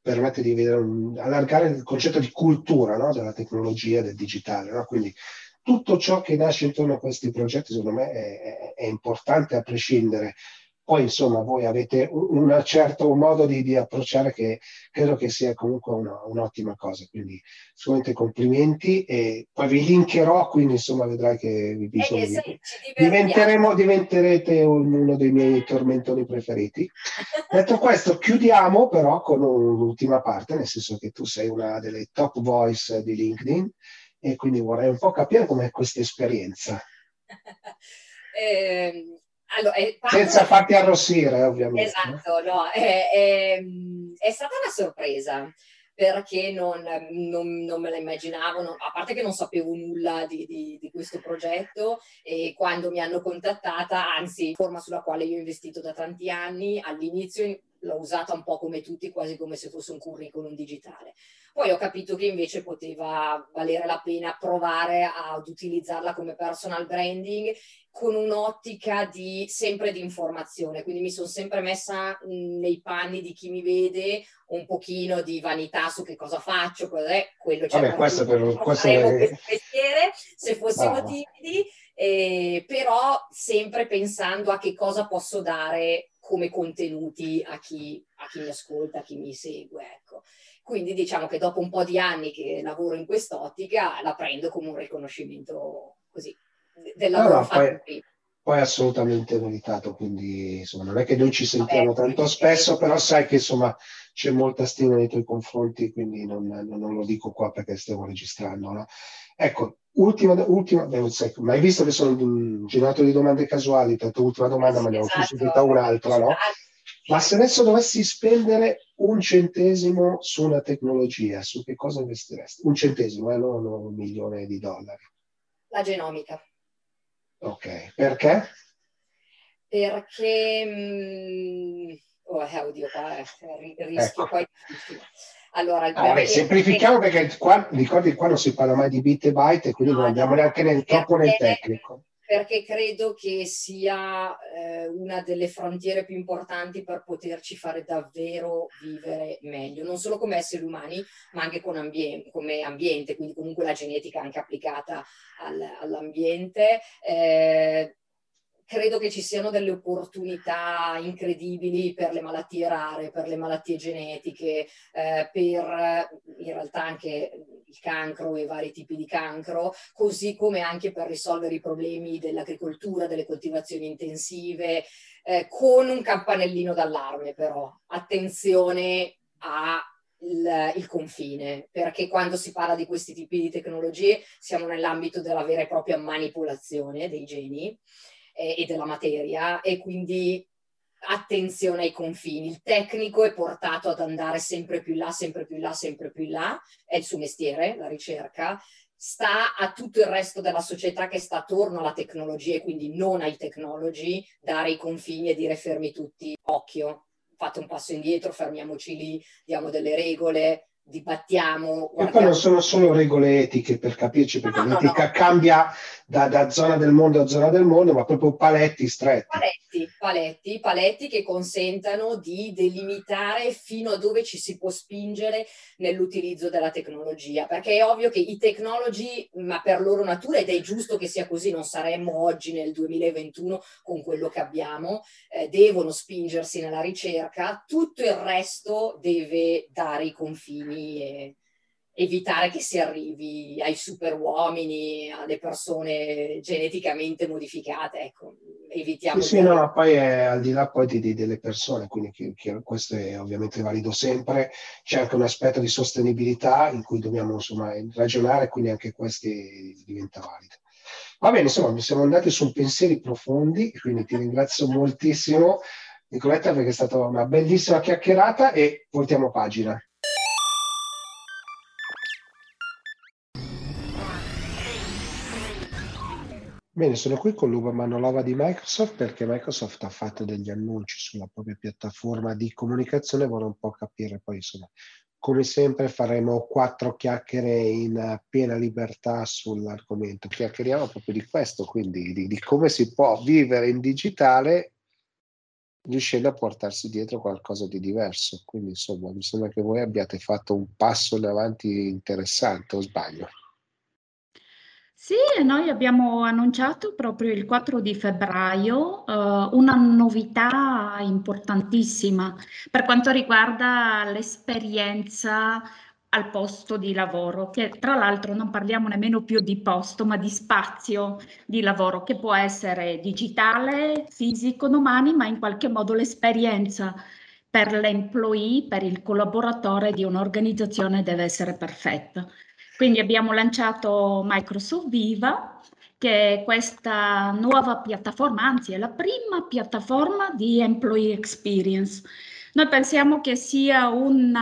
permette di vedere allargare il concetto di cultura no? della tecnologia del digitale, no? quindi tutto ciò che nasce intorno a questi progetti secondo me è, è importante a prescindere. Poi insomma voi avete un, un certo modo di, di, approcciare che credo che sia comunque una, un'ottima cosa, quindi sicuramente complimenti e poi vi linkerò, quindi insomma vedrai che vi, eh, sì, diventeremo, diventerete uno dei miei tormentoni preferiti. Detto questo, chiudiamo però con un'ultima parte, nel senso che tu sei una delle top voice di LinkedIn e quindi vorrei un po' capire com'è questa esperienza. (laughs) eh, allora, Senza farti arrossire, ovviamente. Esatto, no, è, è, è stata una sorpresa perché non, non, non, me la immaginavo, non, a parte che non sapevo nulla di, di, di, questo progetto e quando mi hanno contattata, anzi, forma sulla quale io ho investito da tanti anni, all'inizio l'ho usata un po' come tutti, quasi come se fosse un curriculum digitale. Poi ho capito che invece poteva valere la pena provare ad utilizzarla come personal branding con un'ottica di sempre di informazione, quindi mi sono sempre messa nei panni di chi mi vede un pochino di vanità su che cosa faccio, cos'è quello c'è Vabbè, questo per, questo è... mestiere se fossimo Bravo. timidi, eh, però sempre pensando a che cosa posso dare come contenuti a chi, a chi mi ascolta, a chi mi segue, ecco. Quindi diciamo che dopo un po' di anni che lavoro in quest'ottica la prendo come un riconoscimento così del lavoro no, fatto poi, poi assolutamente meritato, quindi insomma non è che noi ci sentiamo Vabbè, tanto spesso, però sai che insomma c'è molta stima nei tuoi confronti, quindi non, non lo dico qua perché stiamo registrando. No? Ecco, ultima, ultima beh, sai, ma hai visto che sono generato di domande casuali, tanto ultima domanda, ma ne ho esatto, subito un'altra, no? Ma se adesso dovessi spendere un centesimo su una tecnologia, su che cosa investiresti? Un centesimo, eh, non un milione di dollari. La genomica. Ok, perché? Perché, mh, mm, oh, eh, oddio, qua eh, rischio ecco. poi allora, ah, vabbè, semplifichiamo perché qua, ricordi qua non si parla mai di bit e byte e quindi no, non andiamo neanche nel, troppo nel tecnico perché credo che sia eh, una delle frontiere più importanti per poterci fare davvero vivere meglio, non solo come esseri umani, ma anche ambien- come ambiente, quindi comunque la genetica anche applicata al, all'ambiente. Eh, credo che ci siano delle opportunità incredibili per le malattie rare, per le malattie genetiche, eh, per in realtà anche il cancro e vari tipi di cancro, così come anche per risolvere i problemi dell'agricoltura, delle coltivazioni intensive, eh, con un campanellino d'allarme però. Attenzione a il, il, confine, perché quando si parla di questi tipi di tecnologie siamo nell'ambito della vera e propria manipolazione dei geni eh, e della materia e quindi attenzione ai confini. Il tecnico è portato ad andare sempre più in là, sempre più in là, sempre più in là, è il suo mestiere, la ricerca, sta a tutto il resto della società che sta attorno alla tecnologia e quindi non ai tecnologi, dare i confini e dire fermi tutti, occhio, fate un passo indietro, fermiamoci lì, diamo delle regole, dibattiamo. E poi non sono solo regole etiche per capirci, perché no, l'etica no, no. cambia da, da, zona del mondo a zona del mondo, ma proprio paletti stretti. Paletti, paletti, paletti che consentano di delimitare fino a dove ci si può spingere nell'utilizzo della tecnologia, perché è ovvio che i tecnologi, ma per loro natura, ed è giusto che sia così, non saremmo oggi nel 2021 con quello che abbiamo, eh, devono spingersi nella ricerca, tutto il resto deve dare i confini e evitare che si arrivi ai super uomini, alle persone geneticamente modificate, ecco, evitiamo. Sì, sì no, poi è al di là poi di, di, delle persone, quindi che, che questo è ovviamente valido sempre, c'è anche un aspetto di sostenibilità in cui dobbiamo insomma ragionare, quindi anche questo diventa valido. Va bene, insomma, siamo andati su pensieri profondi, quindi ti ringrazio moltissimo Nicoletta perché è stata una bellissima chiacchierata e voltiamo pagina. Bene, sono qui con Luba Manolova di Microsoft perché Microsoft ha fatto degli annunci sulla propria piattaforma di comunicazione, vorrei un po' capire poi insomma, come sempre faremo quattro chiacchiere in piena libertà sull'argomento. Chiacchieriamo proprio di questo, quindi di, di come si può vivere in digitale riuscendo a portarsi dietro qualcosa di diverso. Quindi insomma mi sembra che voi abbiate fatto un passo in avanti interessante, o sbaglio? Sì, noi abbiamo annunciato proprio il 4 di febbraio eh, una novità importantissima per quanto riguarda l'esperienza al posto di lavoro, che tra l'altro non parliamo nemmeno più di posto, ma di spazio di lavoro, che può essere digitale, fisico domani, ma in qualche modo l'esperienza per l'employee, per il collaboratore di un'organizzazione deve essere perfetta. Quindi abbiamo lanciato Microsoft Viva, che è questa nuova piattaforma, anzi è la prima piattaforma di employee experience. Noi pensiamo che sia un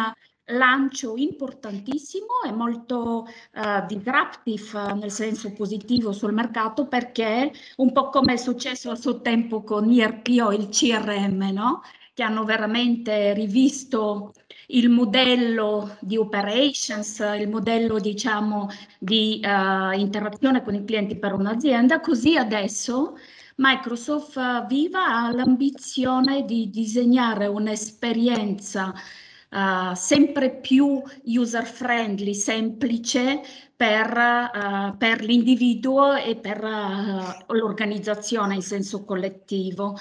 lancio importantissimo e molto uh, disruptive nel senso positivo sul mercato perché un po' come è successo a suo tempo con IRP o il CRM, no? Che hanno veramente rivisto il modello di operations, il modello diciamo di uh, interazione con i clienti per un'azienda, così adesso Microsoft Viva ha l'ambizione di disegnare un'esperienza uh, sempre più user friendly, semplice per, uh, per l'individuo e per l'organizzazione in senso collettivo.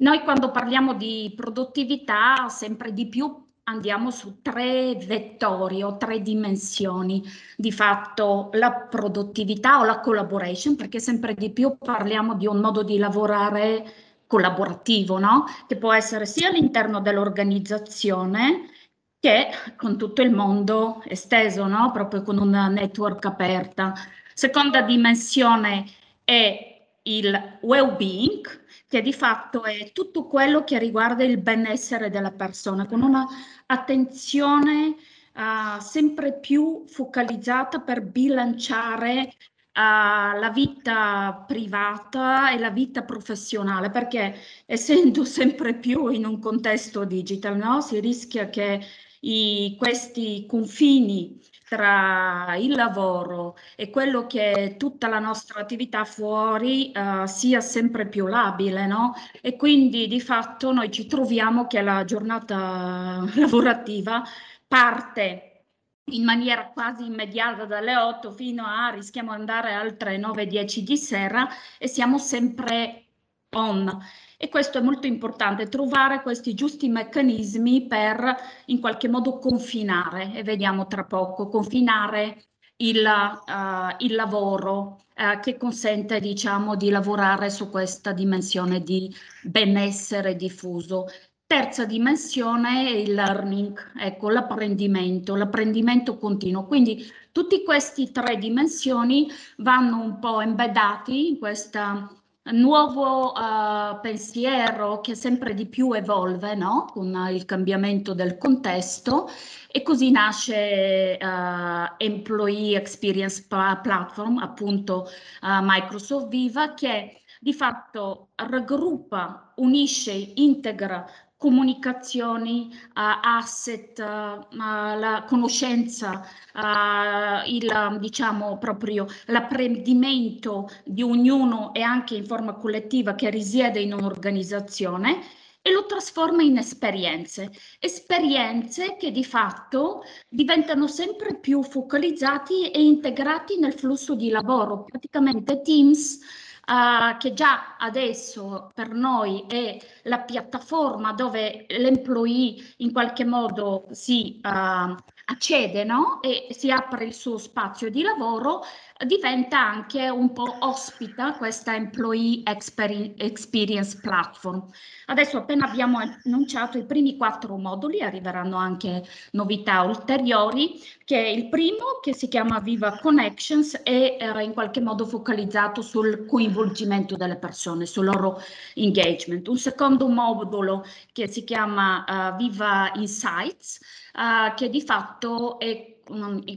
Noi quando parliamo di produttività sempre di più andiamo su tre vettori o tre dimensioni, di fatto la produttività o la collaboration, perché sempre di più parliamo di un modo di lavorare collaborativo, no? che può essere sia all'interno dell'organizzazione che con tutto il mondo esteso, no? proprio con una network aperta. Seconda dimensione è il well-being, che di fatto è tutto quello che riguarda il benessere della persona, con una attenzione uh, sempre più focalizzata per bilanciare uh, la vita privata e la vita professionale, perché essendo (laughs) sempre più in un contesto digital, no, si rischia che i, questi confini tra il lavoro e quello che è tutta la nostra attività fuori uh, sia sempre più labile, no? E quindi di fatto noi ci troviamo che la giornata (laughs) lavorativa parte in maniera quasi immediata dalle 8 fino a rischiamo di andare altre 9-10 di sera e siamo sempre on. E questo è molto importante, trovare questi giusti meccanismi per in qualche modo confinare, e vediamo tra poco, confinare il, uh, il lavoro uh, che consente diciamo di lavorare su questa dimensione di benessere diffuso. Terza dimensione è il learning, ecco l'apprendimento, l'apprendimento continuo. Quindi tutti questi tre dimensioni vanno un po' embeddati in questa nuovo uh, pensiero che sempre di più evolve no? con il cambiamento del contesto e così nasce uh, Employee Experience Platform, appunto Microsoft Viva, che di fatto raggruppa, unisce, integra comunicazioni, uh, asset, uh, la conoscenza, uh, il diciamo proprio l'apprendimento di ognuno e anche in forma collettiva che risiede in un'organizzazione e lo trasforma in esperienze, esperienze che di fatto diventano sempre più focalizzati e integrati nel flusso di lavoro. Praticamente Teams uh, che già adesso per noi è la piattaforma dove l'employee in qualche modo si uh, accede no? e si apre il suo spazio di lavoro, diventa anche un po' ospita questa Employee Experience Platform. Adesso appena abbiamo annunciato i primi quattro moduli, arriveranno anche novità ulteriori, che è il primo che si chiama Viva Connections e eh, in qualche modo focalizzato sul coinvolgimento delle persone, sul loro engagement. Un secondo modulo che si chiama uh, Viva Insights, uh, che di fatto è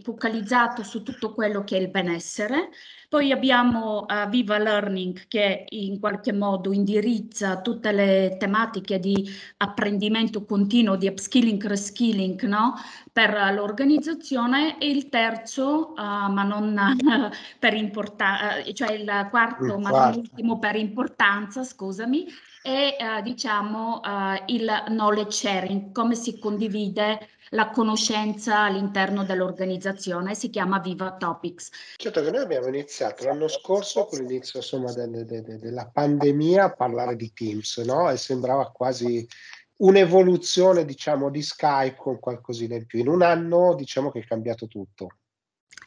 focalizzato su tutto quello che è il benessere. Poi abbiamo uh, Viva Learning che in qualche modo indirizza tutte le tematiche di apprendimento continuo, di upskilling, reskilling no? per l'organizzazione e il terzo, uh, ma non uh, (laughs) per importanza, cioè il quarto, il ma non ultimo per importanza, scusami, è diciamo il knowledge sharing, come si condivide la conoscenza all'interno dell'organizzazione, si chiama Viva Topics. Certo che noi abbiamo iniziato l'anno scorso con l'inizio insomma, de, de, de, della pandemia a parlare di Teams, no? E sembrava quasi un'evoluzione, diciamo, di Skype con qualcosina in più. In un anno, diciamo che è cambiato tutto.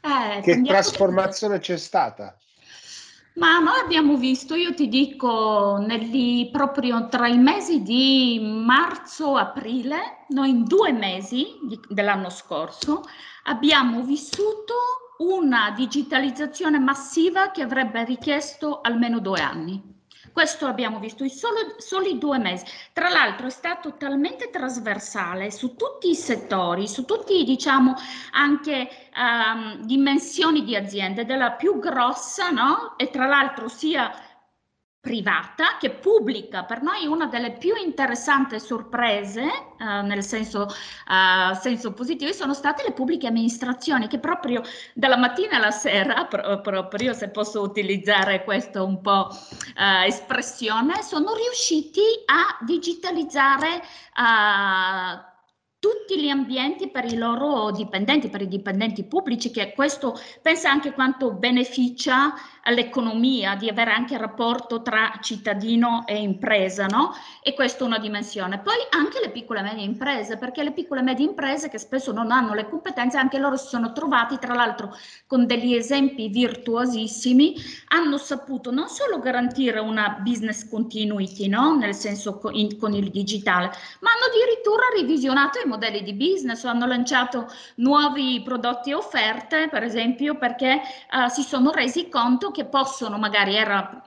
Eh, che trasformazione tutto. c'è stata? Ma noi abbiamo visto, io ti dico, negli, proprio tra i mesi di marzo-aprile, noi in due mesi di, dell'anno scorso abbiamo vissuto una digitalizzazione massiva che avrebbe richiesto almeno due anni. Questo abbiamo visto in solo, soli due mesi. Tra l'altro è stato talmente trasversale su tutti i settori, su tutti diciamo anche um, dimensioni di aziende, della più grossa, no? E tra l'altro sia privata che pubblica. Per noi una delle più interessanti sorprese, eh, nel senso, eh, senso, positivo, sono state le pubbliche amministrazioni che proprio dalla mattina alla sera, pro- proprio se posso utilizzare questa un po' eh, espressione, sono riusciti a digitalizzare eh, tutti gli ambienti per i loro dipendenti, per i dipendenti pubblici, che questo pensa anche quanto beneficia all'economia di avere anche il rapporto tra cittadino e impresa, no? E questa è una dimensione. Poi anche le piccole e medie imprese, perché le piccole e medie imprese che spesso non hanno le competenze, anche loro si sono trovati, tra l'altro con degli esempi virtuosissimi, hanno saputo non solo garantire una business continuity, no? Nel senso con, in, con il digitale, ma hanno addirittura revisionato i modelli di business, hanno lanciato nuovi prodotti e offerte, per esempio, perché uh, si sono resi conto che possono, magari era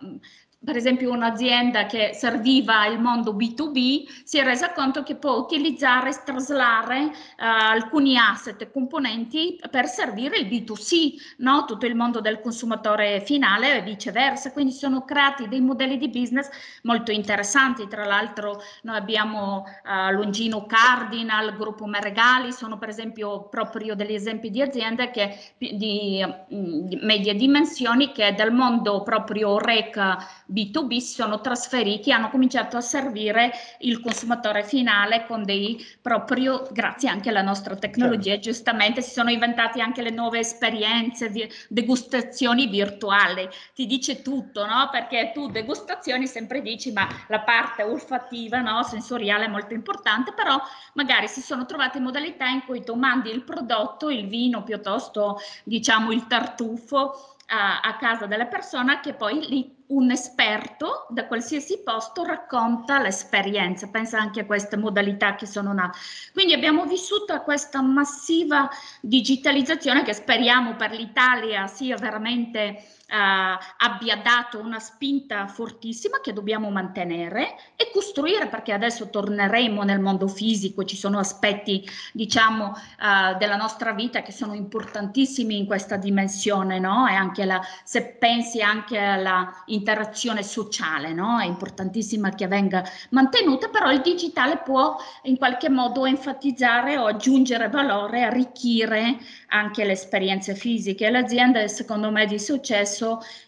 per esempio un'azienda che serviva il mondo B2B si è resa conto che può utilizzare e traslare uh, alcuni asset e componenti per servire il B2C, no? tutto il mondo del consumatore finale e viceversa. Quindi sono creati dei modelli di business molto interessanti. Tra l'altro noi abbiamo uh, Longino Cardinal, Gruppo Meregali, sono per esempio proprio degli esempi di aziende che, di, mm, di medie dimensioni che dal mondo proprio REC B2B si sono trasferiti, hanno cominciato a servire il consumatore finale con dei proprio, grazie anche alla nostra tecnologia, certo. giustamente si sono inventate anche le nuove esperienze, degustazioni virtuali. Ti dice tutto, no? Perché tu degustazioni sempre dici, ma la parte olfattiva, no? Sensoriale è molto importante, però magari si sono trovate modalità in cui tu mandi il prodotto, il vino piuttosto, diciamo, il tartufo a, a casa della persona che poi lì un esperto da qualsiasi posto racconta l'esperienza, pensa anche a queste modalità che sono nate. Quindi abbiamo vissuto questa massiva digitalizzazione che speriamo per l'Italia sia veramente abbia dato una spinta fortissima che dobbiamo mantenere e costruire perché adesso torneremo nel mondo fisico, ci sono aspetti diciamo uh, della nostra vita che sono importantissimi in questa dimensione, no? E anche la, se pensi anche alla l'interazione sociale, no? È importantissima che venga mantenuta, però il digitale può in qualche modo enfatizzare o aggiungere valore, arricchire anche le esperienze fisiche. Le aziende, secondo me, di successo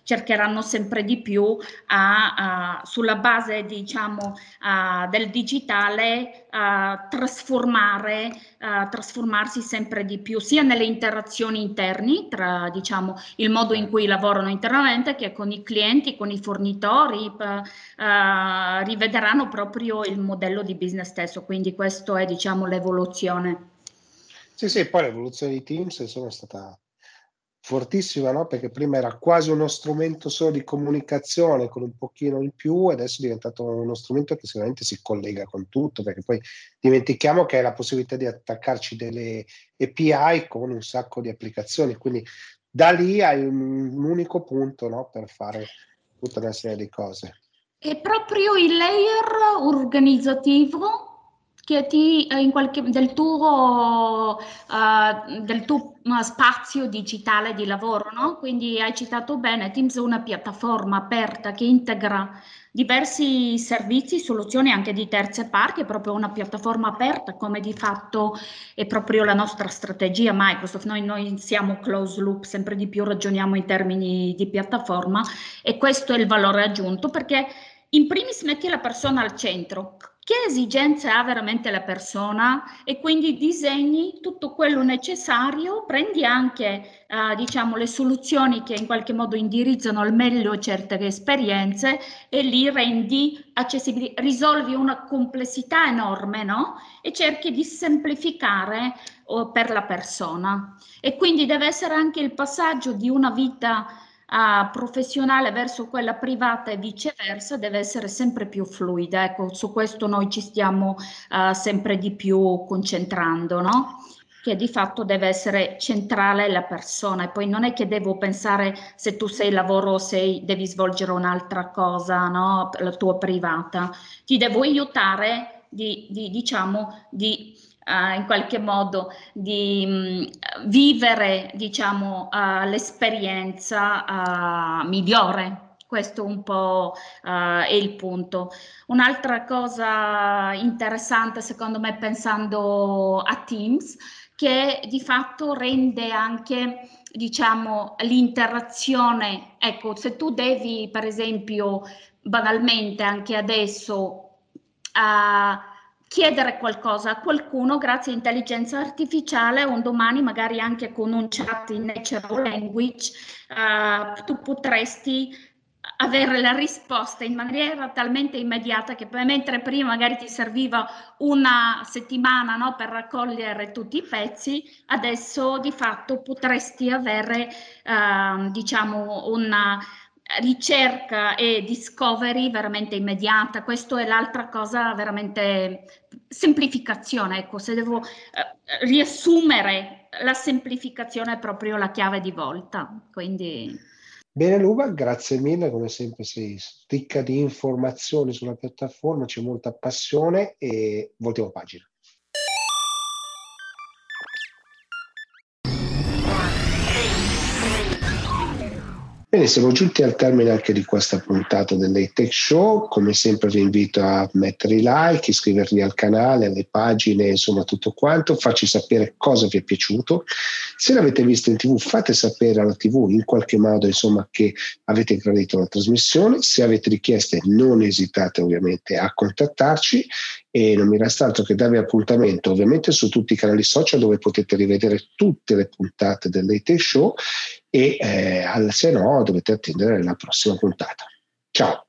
cercheranno sempre di più a, a, sulla base, diciamo, a, del digitale a trasformare, a trasformarsi sempre di più sia nelle interazioni interni tra, diciamo, il modo in cui lavorano internamente che con i clienti, con i fornitori, uh, rivederanno proprio il modello di business stesso. Quindi questo è, diciamo, l'evoluzione. Sì, sì, poi l'evoluzione di Teams insomma, è stata fortissima, no? perché prima era quasi uno strumento solo di comunicazione con un pochino in più e adesso è diventato uno strumento che sicuramente si collega con tutto, perché poi dimentichiamo che hai la possibilità di attaccarci delle API con un sacco di applicazioni, quindi da lì hai un, un unico punto no? per fare tutta una serie di cose. È proprio il layer organizzativo che ti, eh, qualche, del tuo, uh, del tuo spazio digitale di lavoro, no? Quindi hai citato bene, Teams è una piattaforma aperta che integra diversi servizi, soluzioni anche di terze parti, è proprio una piattaforma aperta come di fatto è proprio la nostra strategia Microsoft. Noi, noi siamo close loop, sempre di più ragioniamo in termini di piattaforma e questo è il valore aggiunto perché in primis metti la persona al centro, che esigenze ha veramente la persona e quindi disegni tutto quello necessario, prendi anche eh, diciamo, le soluzioni che in qualche modo indirizzano al meglio certe esperienze e li rendi accessibili, risolvi una complessità enorme no? e cerchi di semplificare oh, per la persona. E quindi deve essere anche il passaggio di una vita uh, professionale verso quella privata e viceversa deve essere sempre più fluida. Ecco, su questo noi ci stiamo uh, sempre di più concentrando, no? che di fatto deve essere centrale la persona e poi non è che devo pensare se tu sei lavoro o se devi svolgere un'altra cosa, no? la tua privata. Ti devo aiutare di, di diciamo, di uh, in qualche modo di mh, mm, vivere diciamo uh, l'esperienza uh, migliore questo un po' è il punto. Un'altra cosa interessante secondo me pensando a Teams che di fatto rende anche diciamo l'interazione, ecco se tu devi per esempio banalmente anche adesso uh, chiedere qualcosa a qualcuno grazie a intelligenza artificiale un domani magari anche con un chat in natural language uh, tu potresti avere la risposta in maniera talmente immediata che mentre prima magari ti serviva una settimana no, per raccogliere tutti i pezzi, adesso di fatto potresti avere uh, diciamo una ricerca e discovery veramente immediata. Questa è l'altra cosa veramente semplificazione. Ecco, se devo eh, riassumere la semplificazione è proprio la chiave di volta. Quindi... Bene Luba, grazie mille, come sempre sei ricca di informazioni sulla piattaforma, c'è molta passione e voltiamo pagina. Bene, siamo giunti al termine anche di questa puntata dell'Atech Show. Come sempre vi invito a mettere i like, iscrivervi al canale, alle pagine, insomma tutto quanto. Facci sapere cosa vi è piaciuto. Se l'avete visto in tv, fate sapere alla tv in qualche modo insomma, che avete gradito la trasmissione. Se avete richieste non esitate ovviamente a contattarci e non mi resta altro che darvi appuntamento ovviamente su tutti i canali social dove potete rivedere tutte le puntate dell'Atech Show e eh, se no dovete attendere la prossima puntata. Ciao!